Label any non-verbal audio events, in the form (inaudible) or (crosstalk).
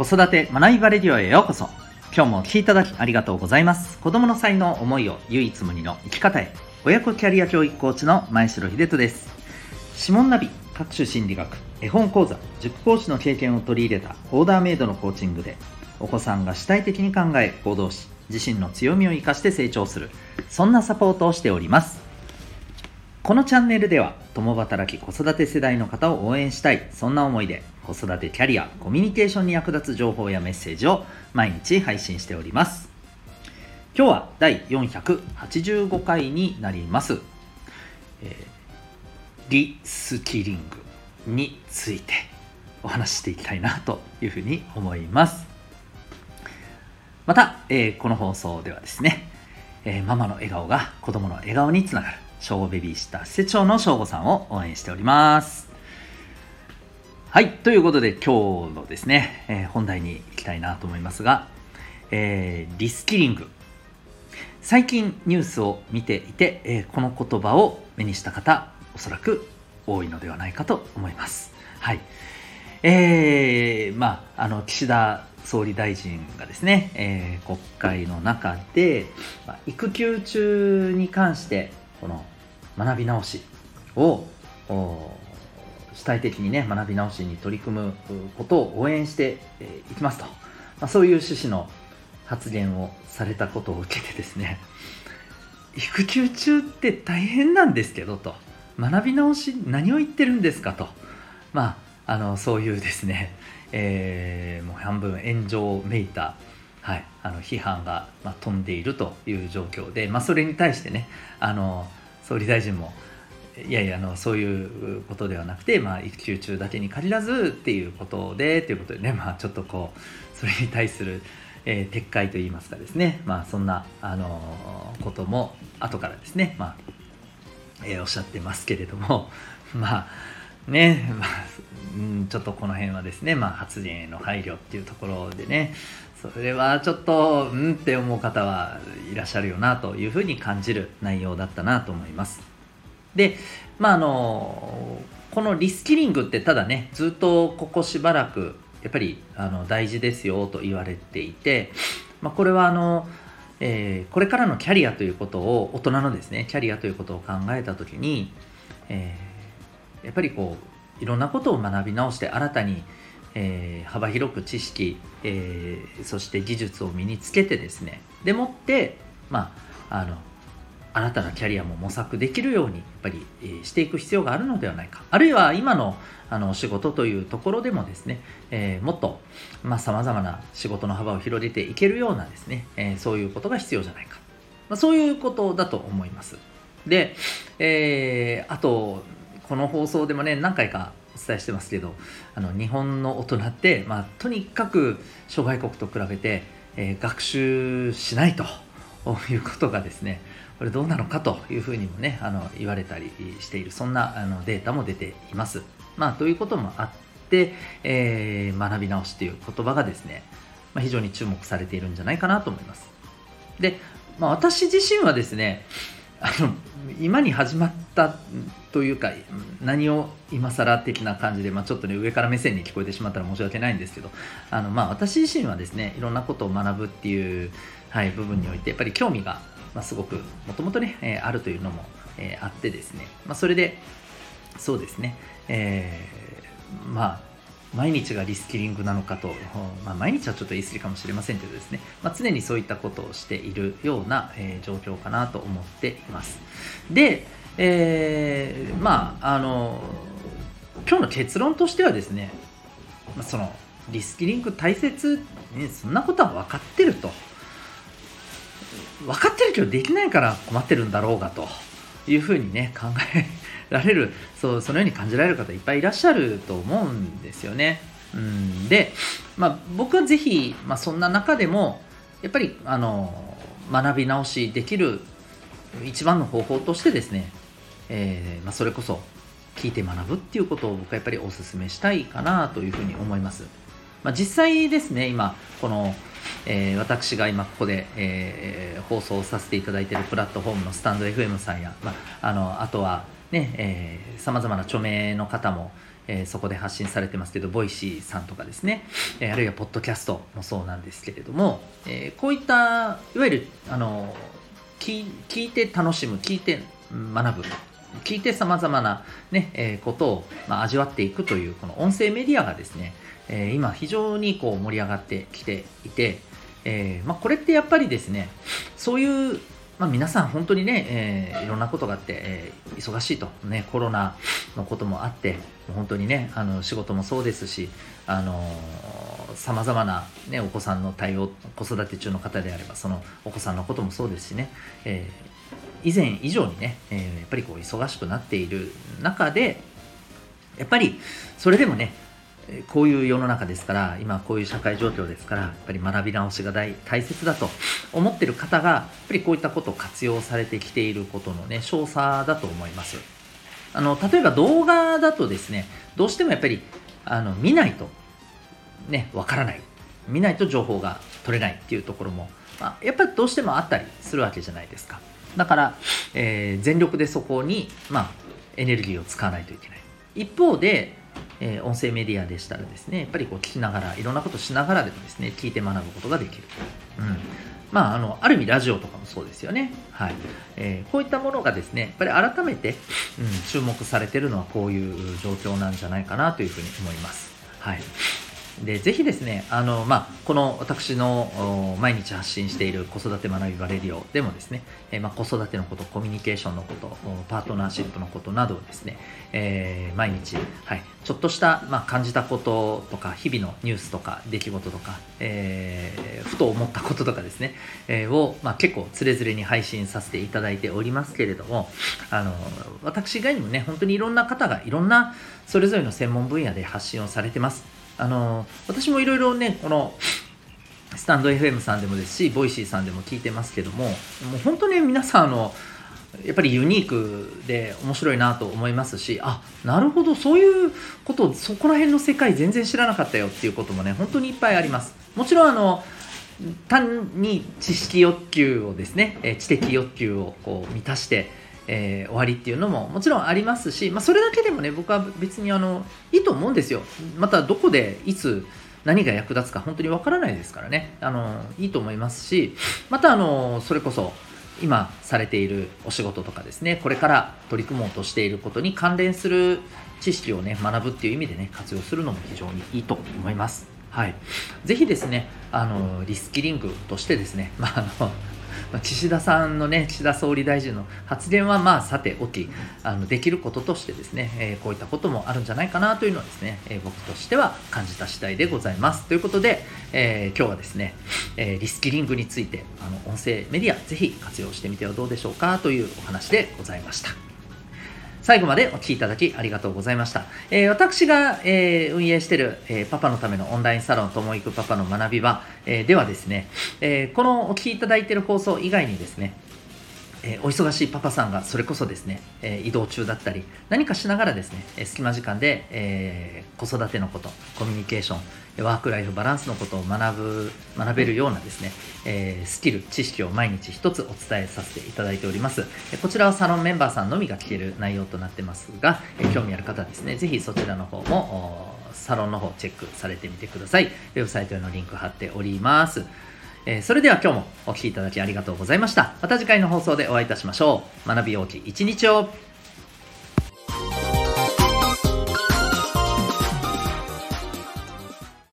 子育て学びバレディオへようこそ。今日もお聴きいただきありがとうございます。子供の才能思いを唯一無二の生き方へ。親子キャリア教育コーチの前城秀人です。指紋ナビ各種心理学絵本講座塾講師の経験を取り入れたオーダーメイドのコーチングでお子さんが主体的に考え行動し自身の強みを生かして成長する。そんなサポートをしております。このチャンネルでは共働き子育て世代の方を応援したいそんな思いで子育てキャリアコミュニケーションに役立つ情報やメッセージを毎日配信しております。今日は第485回になります、えー、リスキリングについてお話ししていきたいなというふうに思います。また、えー、この放送ではですね、えー、ママの笑顔が子供の笑顔につながる。小午ベビーシッター施設長の正午さんを応援しております。はい。ということで今日のですね、えー、本題に行きたいなと思いますが、えー、リスキリング。最近ニュースを見ていて、えー、この言葉を目にした方、おそらく多いのではないかと思います。はい。えー、まあ、あの、岸田総理大臣がですね、えー、国会の中で、まあ、育休中に関してこの学び直しを主体的にね学び直しに取り組むことを応援していきますと、まあ、そういう趣旨の発言をされたことを受けてですね。(laughs) 育休中って大変なんですけどと。学び直し何を言ってるんですかと。まああのそういうですね、えー、もう半分炎上をめいたはい、あの批判が、ま、飛んでいるという状況で、まあ、それに対してねあの総理大臣もいやいやあのそういうことではなくて、まあ、育休中だけに限らずっていうことでということでね、まあ、ちょっとこうそれに対する、えー、撤回といいますかですね、まあ、そんな、あのことも後からですね、まあえー、おっしゃってますけれども (laughs) まあね、まあ、うん、ちょっとこの辺はですね、まあ、発言への配慮っていうところでね、それはちょっとうんって思う方はいらっしゃるよなというふうに感じる内容だったなと思います。でまああのこのリスキリングってただねずっとここしばらくやっぱりあの大事ですよと言われていて、まあ、これはあの、えー、これからのキャリアということを大人のですねキャリアということを考えた時に、えー、やっぱりこういろんなことを学び直して新たにえー、幅広く知識、えー、そして技術を身につけてですね。でもって、まあ、あの新たなキャリアも模索できるようにやっぱり、えー、していく必要があるのではないか。あるいは今のあの仕事というところでもですね、えー、もっとさまざ、まな仕事の幅を広げていけるようなですね、えー、そういうことが必要じゃないか、まあ、そういうことだと思います。で、えー、あとこの放送でもね何回かお伝えしてますけどあの日本の大人って、まあ、とにかく諸外国と比べて、えー、学習しないということがですねこれどうなのかというふうにもねあの言われたりしているそんなあのデータも出ています。まあ、ということもあって、えー、学び直しという言葉がですね、まあ、非常に注目されているんじゃないかなと思います。で、まあ、私自身はですねあの今に始まったというか何を今更的な感じで、まあ、ちょっとね上から目線に聞こえてしまったら申し訳ないんですけどあの、まあ、私自身はですねいろんなことを学ぶっていう、はい、部分においてやっぱり興味が、まあ、すごくもともとね、えー、あるというのも、えー、あってですね、まあ、それでそうですね、えー、まあ毎日がリスキリングなのかと、まあ、毎日はちょっと言い過ぎかもしれませんけどですね、まあ、常にそういったことをしているような、えー、状況かなと思っています。で、えー、まああの今日の結論としてはですね、まあ、そのリスキリング大切、ね、そんなことは分かってると。分かってるけどできないから困ってるんだろうがというふうにね考えられるそうそのように感じられる方いっぱいいらっしゃると思うんですよね。うん、で、まあ、僕はぜひ、まあ、そんな中でもやっぱりあの学び直しできる一番の方法としてですねえー、まあ、それこそ聞いて学ぶっていうことを僕はやっぱりお勧めしたいかなというふうに思います。まあ、実際ですね、今、この、えー、私が今ここで、えー、放送させていただいているプラットフォームのスタンド FM さんや、まあ、あのあとは、ね、えー、様々な著名の方も、えー、そこで発信されてますけど、ボイシーさんとかですね、えー、あるいはポッドキャストもそうなんですけれども、えー、こういった、いわゆる、あの聞、聞いて楽しむ、聞いて学ぶ、聞いて様々なね、えー、ことを、まあ、味わっていくという、この音声メディアがですね、えー、今非常にこう盛り上がってきていて、えー、まあ、これってやっぱりですね、そういうまあ、皆さん本当にね、えー、いろんなことがあって、えー、忙しいと、ね、コロナのこともあって、本当にね、あの仕事もそうですし、あのさまざまな、ね、お子さんの対応、子育て中の方であれば、そのお子さんのこともそうですしね、えー、以前以上にね、えー、やっぱりこう忙しくなっている中で、やっぱりそれでもね、こういう世の中ですから、今こういう社会状況ですから、やっぱり学び直しが大切だと思ってる方が、やっぱりこういったことを活用されてきていることのね、少佐だと思います。あの、例えば動画だとですね、どうしてもやっぱり、あの、見ないと、ね、わからない。見ないと情報が取れないっていうところも、まあ、やっぱりどうしてもあったりするわけじゃないですか。だから、えー、全力でそこに、まあ、エネルギーを使わないといけない。一方で、えー、音声メディアでしたらですね、やっぱりこう聞きながら、いろんなことしながらでもですね、聞いて学ぶことができる。うん。まあ、あの、ある意味ラジオとかもそうですよね。はい。えー、こういったものがですね、やっぱり改めて、うん、注目されてるのはこういう状況なんじゃないかなというふうに思います。はい。でぜひですね、あのまあ、この私の毎日発信している子育て学びバレリオでもですね、えー、まあ、子育てのこと、コミュニケーションのこと、パートナーシップのことなどをですね、えー、毎日、はい、ちょっとした、まあ、感じたこととか、日々のニュースとか、出来事とか、えー、ふと思ったこととかですね、えを、まあ、結構つれづれに配信させていただいておりますけれども、あの私以外にもね、本当にいろんな方がいろんなそれぞれの専門分野で発信をされてます。あの私もいろいろねこのスタンド FM さんでもですしボイシーさんでも聞いてますけどももう本当に皆さんあのやっぱりユニークで面白いなと思いますしあなるほどそういうことそこら辺の世界全然知らなかったよっていうこともね本当にいっぱいあります。もちろんあの単に知識欲求をですね知的欲求をこう満たしてえー、終わりっていうのももちろんありますし、まあ、それだけでもね僕は別にあのいいと思うんですよ。またどこでいつ何が役立つか本当にわからないですからね。あのいいと思いますしまたあのそれこそ今されているお仕事とかですねこれから取り組もうとしていることに関連する知識をね学ぶっていう意味でね活用するのも非常にいいと思います。はい。ぜひですね、あの、リスキリングとしてですね、まあ、あの、まあ、岸田さんのね、岸田総理大臣の発言はまあさておき、あのできることとしてですね、えー、こういったこともあるんじゃないかなというのはですね、えー、僕としては感じた次第でございます。ということで、えー、今日はですね、えリスキリングについて、あの音声メディア、ぜひ活用してみてはどうでしょうかというお話でございました。最後までお聴きいただきありがとうございました。えー、私が、えー、運営している、えー、パパのためのオンラインサロンともいくパパの学び場、えではですね、えこのお聴きいただいている放送以外にですね、えー、お忙しいパパさんがそれこそですね、えー、移動中だったり何かしながらですね、えー、隙間時間で、え子育てのことコミュニケーションワークライフバランスのことを学ぶ学べるようなですね、えスキル知識を毎日一つお伝えさせていただいております、えこちらはサロンメンバーさんのみが聞ける内容となってますが、え興味ある方はですねぜひそちらの方もサロンの方チェックされてみてください。ウェブサイトへのリンク貼っております。えー、それでは今日もお聴きいただきありがとうございました。また次回の放送でお会いいたしましょう。学び大きい一日を